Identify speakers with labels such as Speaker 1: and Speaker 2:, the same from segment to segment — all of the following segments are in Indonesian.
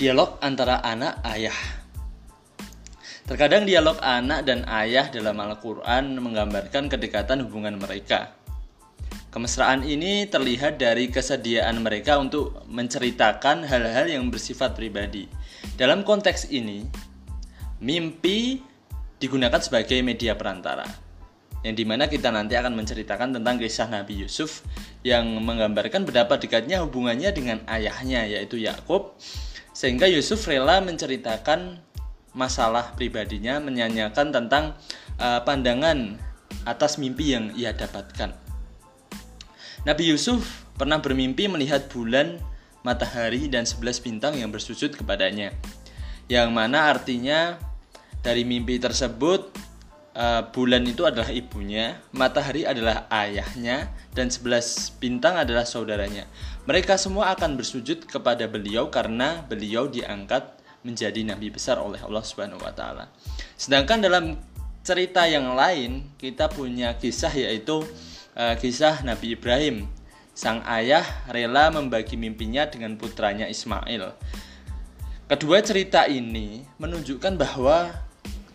Speaker 1: Dialog antara anak ayah. Terkadang dialog anak dan ayah dalam Al-Quran menggambarkan kedekatan hubungan mereka. Kemesraan ini terlihat dari kesediaan mereka untuk menceritakan hal-hal yang bersifat pribadi. Dalam konteks ini, mimpi digunakan sebagai media perantara yang di mana kita nanti akan menceritakan tentang kisah Nabi Yusuf yang menggambarkan betapa dekatnya hubungannya dengan ayahnya yaitu Yakub sehingga Yusuf rela menceritakan masalah pribadinya, menyanyikan tentang uh, pandangan atas mimpi yang ia dapatkan. Nabi Yusuf pernah bermimpi melihat bulan, matahari, dan sebelas bintang yang bersujud kepadanya. Yang mana artinya dari mimpi tersebut uh, bulan itu adalah ibunya, matahari adalah ayahnya, dan sebelas bintang adalah saudaranya. Mereka semua akan bersujud kepada beliau karena beliau diangkat menjadi nabi besar oleh Allah Subhanahu wa taala. Sedangkan dalam cerita yang lain kita punya kisah yaitu uh, kisah Nabi Ibrahim. Sang ayah rela membagi mimpinya dengan putranya Ismail. Kedua cerita ini menunjukkan bahwa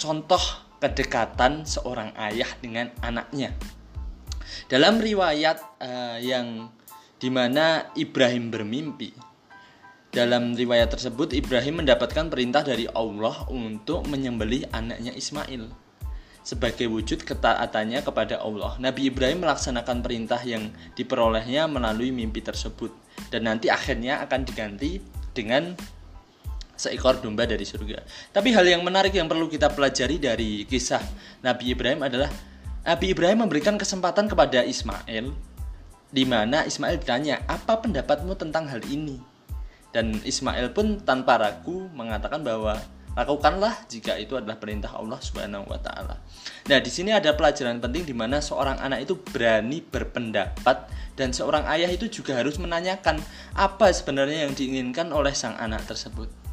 Speaker 1: contoh kedekatan seorang ayah dengan anaknya. Dalam riwayat uh, yang di mana Ibrahim bermimpi. Dalam riwayat tersebut Ibrahim mendapatkan perintah dari Allah untuk menyembelih anaknya Ismail sebagai wujud ketaatannya kepada Allah. Nabi Ibrahim melaksanakan perintah yang diperolehnya melalui mimpi tersebut dan nanti akhirnya akan diganti dengan seekor domba dari surga. Tapi hal yang menarik yang perlu kita pelajari dari kisah Nabi Ibrahim adalah Nabi Ibrahim memberikan kesempatan kepada Ismail di mana Ismail bertanya, "Apa pendapatmu tentang hal ini?" Dan Ismail pun tanpa ragu mengatakan bahwa lakukanlah jika itu adalah perintah Allah Subhanahu wa taala. Nah, di sini ada pelajaran penting di mana seorang anak itu berani berpendapat dan seorang ayah itu juga harus menanyakan apa sebenarnya yang diinginkan oleh sang anak tersebut.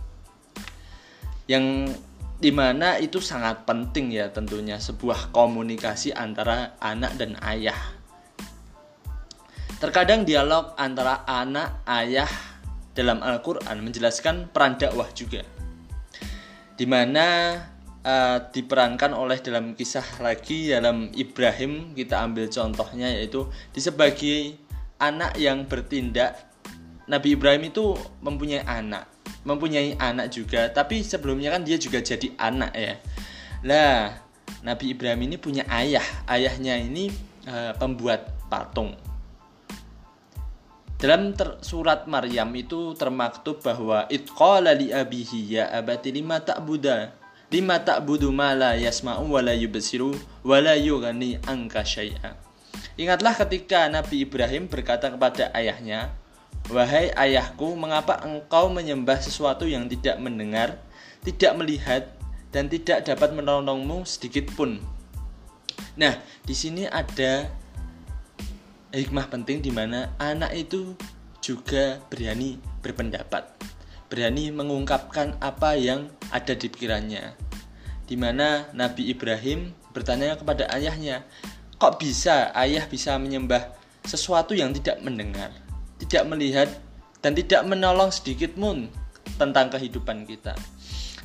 Speaker 1: Yang di mana itu sangat penting ya tentunya sebuah komunikasi antara anak dan ayah Terkadang dialog antara anak, ayah dalam Al-Quran menjelaskan peran dakwah juga. Di mana uh, diperankan oleh dalam kisah lagi dalam Ibrahim kita ambil contohnya yaitu di sebagai anak yang bertindak Nabi Ibrahim itu mempunyai anak mempunyai anak juga. Tapi sebelumnya kan dia juga jadi anak ya. Lah Nabi Ibrahim ini punya ayah. Ayahnya ini uh, pembuat patung. Dalam surat Maryam itu termaktub bahwa itqala li abihi ya abati lima ta'buda lima ta'budu ma la yasma'u wa la yubsiru wa la yughni anka syai'a. Ingatlah ketika Nabi Ibrahim berkata kepada ayahnya, "Wahai ayahku, mengapa engkau menyembah sesuatu yang tidak mendengar, tidak melihat, dan tidak dapat menolongmu sedikit pun?" Nah, di sini ada hikmah penting di mana anak itu juga berani berpendapat, berani mengungkapkan apa yang ada di pikirannya. Di mana Nabi Ibrahim bertanya kepada ayahnya, "Kok bisa ayah bisa menyembah sesuatu yang tidak mendengar, tidak melihat dan tidak menolong sedikit pun tentang kehidupan kita?"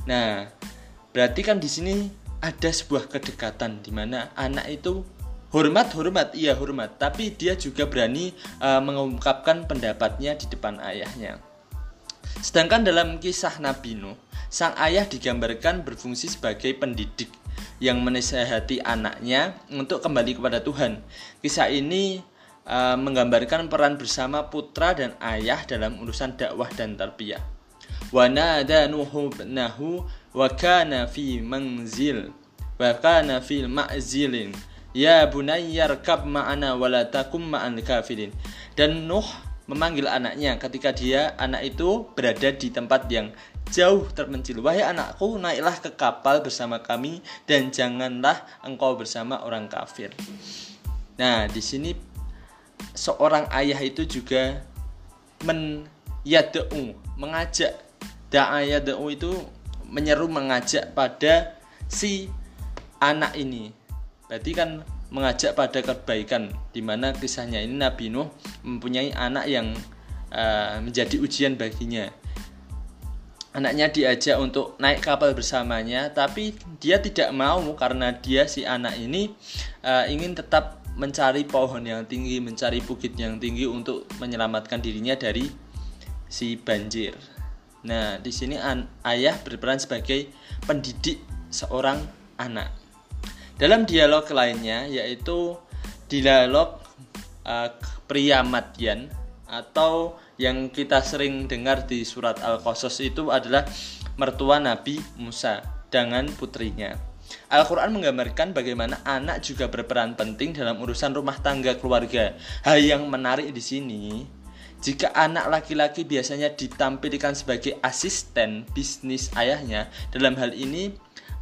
Speaker 1: Nah, berarti kan di sini ada sebuah kedekatan di mana anak itu hormat hormat iya hormat tapi dia juga berani uh, mengungkapkan pendapatnya di depan ayahnya sedangkan dalam kisah Nabi Nuh sang ayah digambarkan berfungsi sebagai pendidik yang menasehati anaknya untuk kembali kepada Tuhan kisah ini uh, menggambarkan peran bersama putra dan ayah dalam urusan dakwah dan tarbiyah wa nada nuhu nahu wa kana fi manzil wa kana fi ma'zilin Ya bunayyar kab ma'ana wala takum ma'an kafirin. Dan Nuh memanggil anaknya ketika dia anak itu berada di tempat yang jauh terpencil. Wahai anakku, naiklah ke kapal bersama kami dan janganlah engkau bersama orang kafir. Nah, di sini seorang ayah itu juga men yad'u, mengajak. Da'a yad'u itu menyeru mengajak pada si anak ini. Berarti kan mengajak pada kebaikan di mana kisahnya ini Nabi Nuh mempunyai anak yang uh, menjadi ujian baginya. Anaknya diajak untuk naik kapal bersamanya tapi dia tidak mau karena dia si anak ini uh, ingin tetap mencari pohon yang tinggi mencari bukit yang tinggi untuk menyelamatkan dirinya dari si banjir nah di sini ayah berperan sebagai pendidik seorang anak dalam dialog lainnya yaitu dialog uh, pria Madian atau yang kita sering dengar di surat Al-Qasas itu adalah mertua Nabi Musa dengan putrinya. Al-Quran menggambarkan bagaimana anak juga berperan penting dalam urusan rumah tangga keluarga. Hal yang menarik di sini, jika anak laki-laki biasanya ditampilkan sebagai asisten bisnis ayahnya, dalam hal ini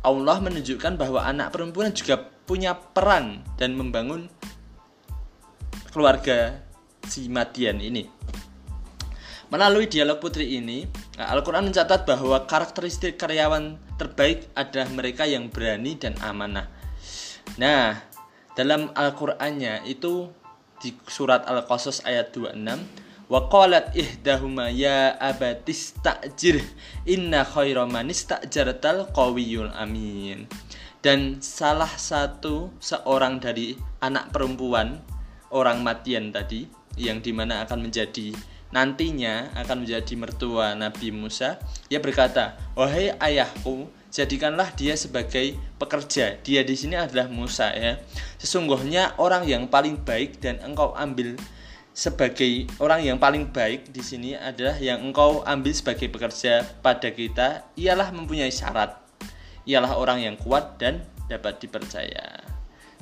Speaker 1: Allah menunjukkan bahwa anak perempuan juga punya peran dan membangun keluarga si Madian ini. Melalui dialog putri ini, Al-Quran mencatat bahwa karakteristik karyawan terbaik adalah mereka yang berani dan amanah. Nah, dalam Al-Qur'annya itu di surat Al-Qasas ayat 26 Wa qalat ihdahuma ya abatis ta'jir inna khaira man ista'jartal qawiyul amin. Dan salah satu seorang dari anak perempuan orang Matian tadi yang di mana akan menjadi nantinya akan menjadi mertua Nabi Musa, ia berkata, "Wahai ayahku, jadikanlah dia sebagai pekerja. Dia di sini adalah Musa ya. Sesungguhnya orang yang paling baik dan engkau ambil sebagai orang yang paling baik di sini adalah yang engkau ambil sebagai pekerja pada kita ialah mempunyai syarat. Ialah orang yang kuat dan dapat dipercaya.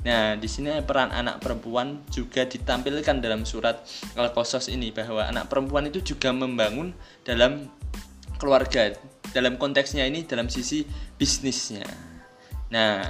Speaker 1: Nah, di sini peran anak perempuan juga ditampilkan dalam surat Al-Qasas ini bahwa anak perempuan itu juga membangun dalam keluarga. Dalam konteksnya ini dalam sisi bisnisnya. Nah,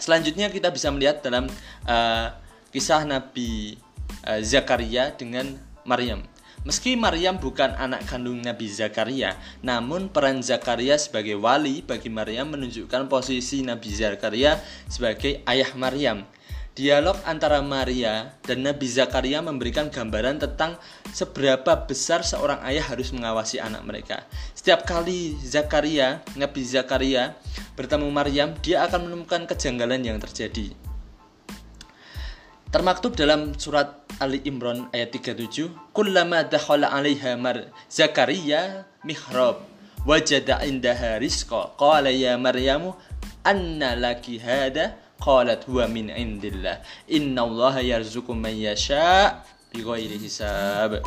Speaker 1: selanjutnya kita bisa melihat dalam uh, kisah Nabi uh, Zakaria dengan Maryam. Meski Maryam bukan anak kandung Nabi Zakaria, namun peran Zakaria sebagai wali bagi Maryam menunjukkan posisi Nabi Zakaria sebagai ayah Maryam. Dialog antara Maria dan Nabi Zakaria memberikan gambaran tentang seberapa besar seorang ayah harus mengawasi anak mereka. Setiap kali Zakaria, Nabi Zakaria bertemu Maryam, dia akan menemukan kejanggalan yang terjadi. Termaktub dalam surat Ali Imran ayat 37, "Kullama dakhala 'alaiha mar Zakaria mihrab wajada indaha rizqa qala ya Maryamu anna laki hada qalat huwa min indillah inna allaha yarzuqu man yasha bighairi hisab."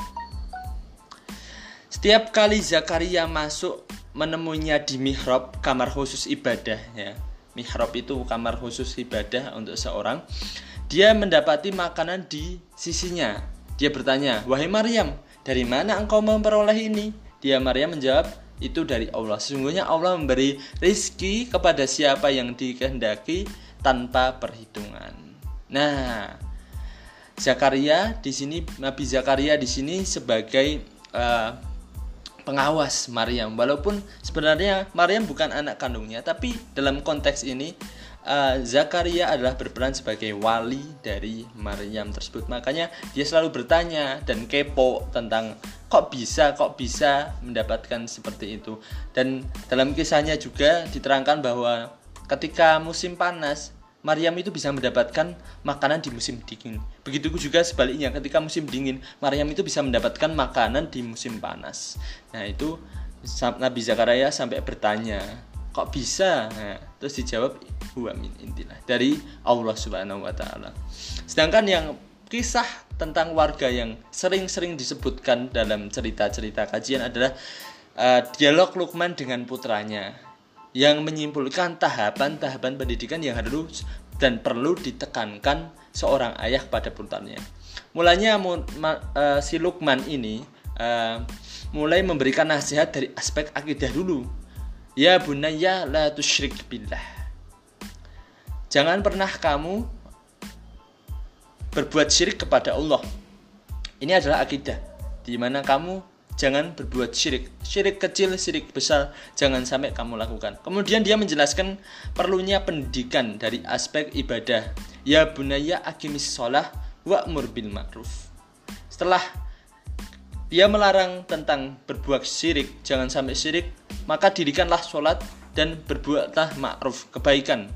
Speaker 1: Setiap kali Zakaria masuk menemuinya di mihrab kamar khusus ibadah ya. Mihrab itu kamar khusus ibadah untuk seorang dia mendapati makanan di sisinya. Dia bertanya, "Wahai Maryam, dari mana engkau memperoleh ini?" Dia Maryam menjawab, "Itu dari Allah. Sesungguhnya Allah memberi rizki kepada siapa yang dikehendaki tanpa perhitungan." Nah, Zakaria di sini Nabi Zakaria di sini sebagai uh, pengawas Maryam. Walaupun sebenarnya Maryam bukan anak kandungnya, tapi dalam konteks ini uh, Zakaria adalah berperan sebagai wali dari Maryam tersebut. Makanya dia selalu bertanya dan kepo tentang kok bisa kok bisa mendapatkan seperti itu. Dan dalam kisahnya juga diterangkan bahwa ketika musim panas Maryam itu bisa mendapatkan makanan di musim dingin. Begitu juga sebaliknya, ketika musim dingin, Maryam itu bisa mendapatkan makanan di musim panas. Nah, itu Nabi Zakaria sampai bertanya, kok bisa? Nah, terus dijawab huwa intilah dari Allah Subhanahu wa taala. Sedangkan yang kisah tentang warga yang sering-sering disebutkan dalam cerita-cerita kajian adalah uh, dialog Lukman dengan putranya yang menyimpulkan tahapan-tahapan pendidikan yang harus dan perlu ditekankan seorang ayah pada putranya. Mulanya uh, si Lukman ini uh, mulai memberikan nasihat dari aspek akidah dulu Ya bunaya la tusyrik billah. Jangan pernah kamu berbuat syirik kepada Allah. Ini adalah akidah di mana kamu jangan berbuat syirik. Syirik kecil, syirik besar jangan sampai kamu lakukan. Kemudian dia menjelaskan perlunya pendidikan dari aspek ibadah. Ya bunaya akimis sholah wa'mur bil ma'ruf. Setelah dia melarang tentang berbuat syirik, jangan sampai syirik, maka dirikanlah sholat dan berbuatlah ma'ruf, kebaikan.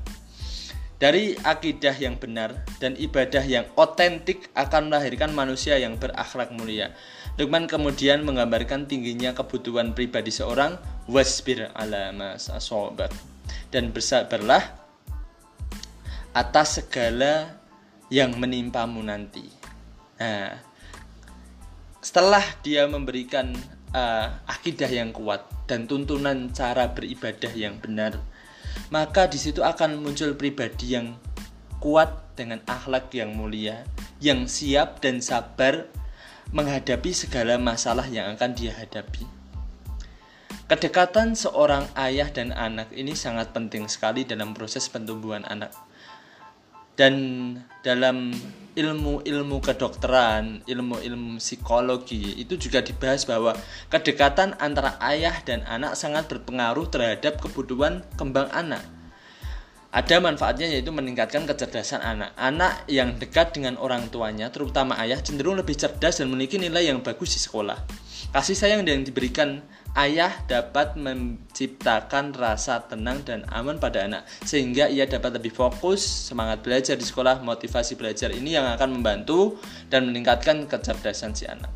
Speaker 1: Dari akidah yang benar dan ibadah yang otentik akan melahirkan manusia yang berakhlak mulia. Lukman kemudian menggambarkan tingginya kebutuhan pribadi seorang wasbir ala masasobat dan bersabarlah atas segala yang menimpamu nanti. Nah, setelah dia memberikan uh, akidah yang kuat dan tuntunan cara beribadah yang benar, maka di situ akan muncul pribadi yang kuat dengan akhlak yang mulia, yang siap dan sabar menghadapi segala masalah yang akan dia hadapi. Kedekatan seorang ayah dan anak ini sangat penting sekali dalam proses pertumbuhan anak dan dalam ilmu-ilmu kedokteran, ilmu-ilmu psikologi itu juga dibahas bahwa kedekatan antara ayah dan anak sangat berpengaruh terhadap kebutuhan kembang anak. Ada manfaatnya yaitu meningkatkan kecerdasan anak. Anak yang dekat dengan orang tuanya, terutama ayah, cenderung lebih cerdas dan memiliki nilai yang bagus di sekolah. Kasih sayang yang diberikan ayah dapat menciptakan rasa tenang dan aman pada anak sehingga ia dapat lebih fokus semangat belajar di sekolah motivasi belajar ini yang akan membantu dan meningkatkan kecerdasan si anak.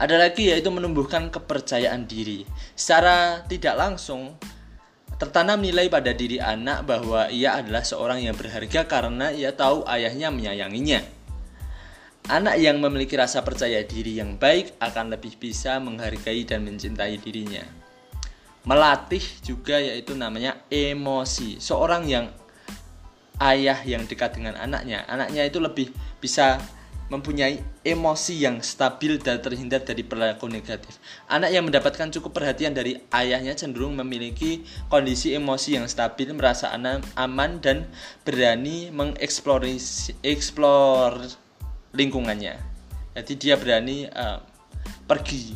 Speaker 1: Ada lagi yaitu menumbuhkan kepercayaan diri. Secara tidak langsung tertanam nilai pada diri anak bahwa ia adalah seorang yang berharga karena ia tahu ayahnya menyayanginya Anak yang memiliki rasa percaya diri yang baik akan lebih bisa menghargai dan mencintai dirinya. Melatih juga yaitu namanya emosi. Seorang yang ayah yang dekat dengan anaknya, anaknya itu lebih bisa mempunyai emosi yang stabil dan terhindar dari perilaku negatif. Anak yang mendapatkan cukup perhatian dari ayahnya cenderung memiliki kondisi emosi yang stabil, merasa aman dan berani mengeksplorasi eksplor lingkungannya. Jadi dia berani uh, pergi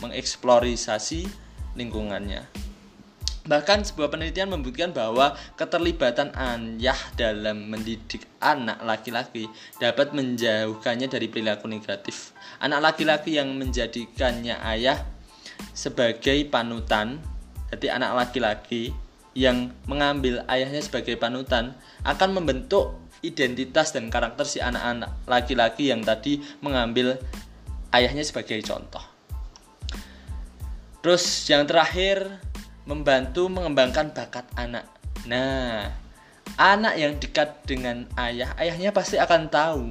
Speaker 1: mengeksplorasi lingkungannya. Bahkan sebuah penelitian membuktikan bahwa keterlibatan ayah dalam mendidik anak laki-laki dapat menjauhkannya dari perilaku negatif. Anak laki-laki yang menjadikannya ayah sebagai panutan, jadi anak laki-laki yang mengambil ayahnya sebagai panutan akan membentuk identitas dan karakter si anak-anak laki-laki yang tadi mengambil ayahnya sebagai contoh. Terus yang terakhir membantu mengembangkan bakat anak. Nah, anak yang dekat dengan ayah, ayahnya pasti akan tahu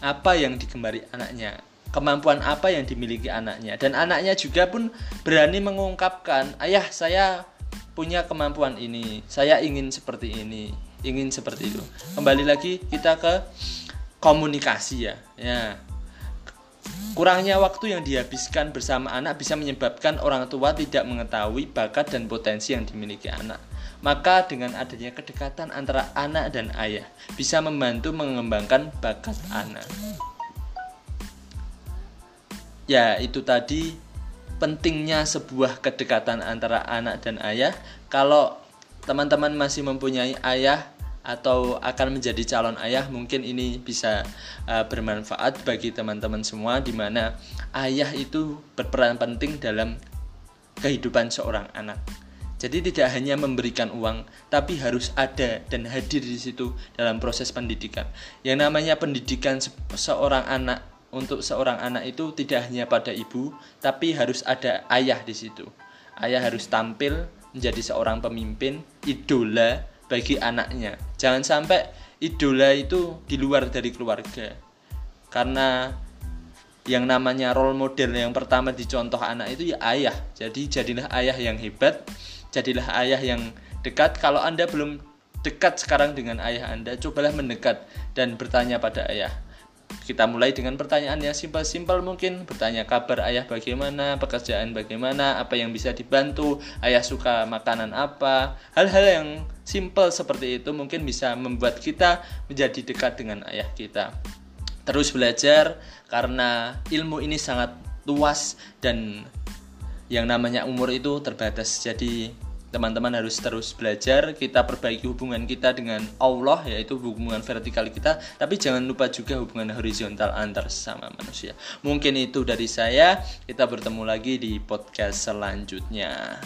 Speaker 1: apa yang digembari anaknya, kemampuan apa yang dimiliki anaknya dan anaknya juga pun berani mengungkapkan, "Ayah, saya punya kemampuan ini. Saya ingin seperti ini." Ingin seperti itu. Kembali lagi kita ke komunikasi ya. Ya. Kurangnya waktu yang dihabiskan bersama anak bisa menyebabkan orang tua tidak mengetahui bakat dan potensi yang dimiliki anak. Maka dengan adanya kedekatan antara anak dan ayah bisa membantu mengembangkan bakat anak. Ya itu tadi pentingnya sebuah kedekatan antara anak dan ayah. Kalau teman-teman masih mempunyai ayah atau akan menjadi calon ayah mungkin ini bisa uh, bermanfaat bagi teman-teman semua di mana ayah itu berperan penting dalam kehidupan seorang anak. Jadi tidak hanya memberikan uang, tapi harus ada dan hadir di situ dalam proses pendidikan. Yang namanya pendidikan se seorang anak untuk seorang anak itu tidak hanya pada ibu, tapi harus ada ayah di situ. Ayah harus tampil menjadi seorang pemimpin, idola bagi anaknya. Jangan sampai idola itu di luar dari keluarga. Karena yang namanya role model yang pertama dicontoh anak itu ya ayah. Jadi jadilah ayah yang hebat, jadilah ayah yang dekat. Kalau Anda belum dekat sekarang dengan ayah Anda, cobalah mendekat dan bertanya pada ayah kita mulai dengan pertanyaan yang simpel-simpel mungkin. Bertanya kabar ayah bagaimana pekerjaan bagaimana apa yang bisa dibantu ayah suka makanan apa. Hal-hal yang simpel seperti itu mungkin bisa membuat kita menjadi dekat dengan ayah kita. Terus belajar karena ilmu ini sangat luas dan yang namanya umur itu terbatas. Jadi teman-teman harus terus belajar kita perbaiki hubungan kita dengan Allah yaitu hubungan vertikal kita. Tapi jangan lupa juga hubungan horizontal antar sesama manusia. Mungkin itu dari saya. Kita bertemu lagi di podcast selanjutnya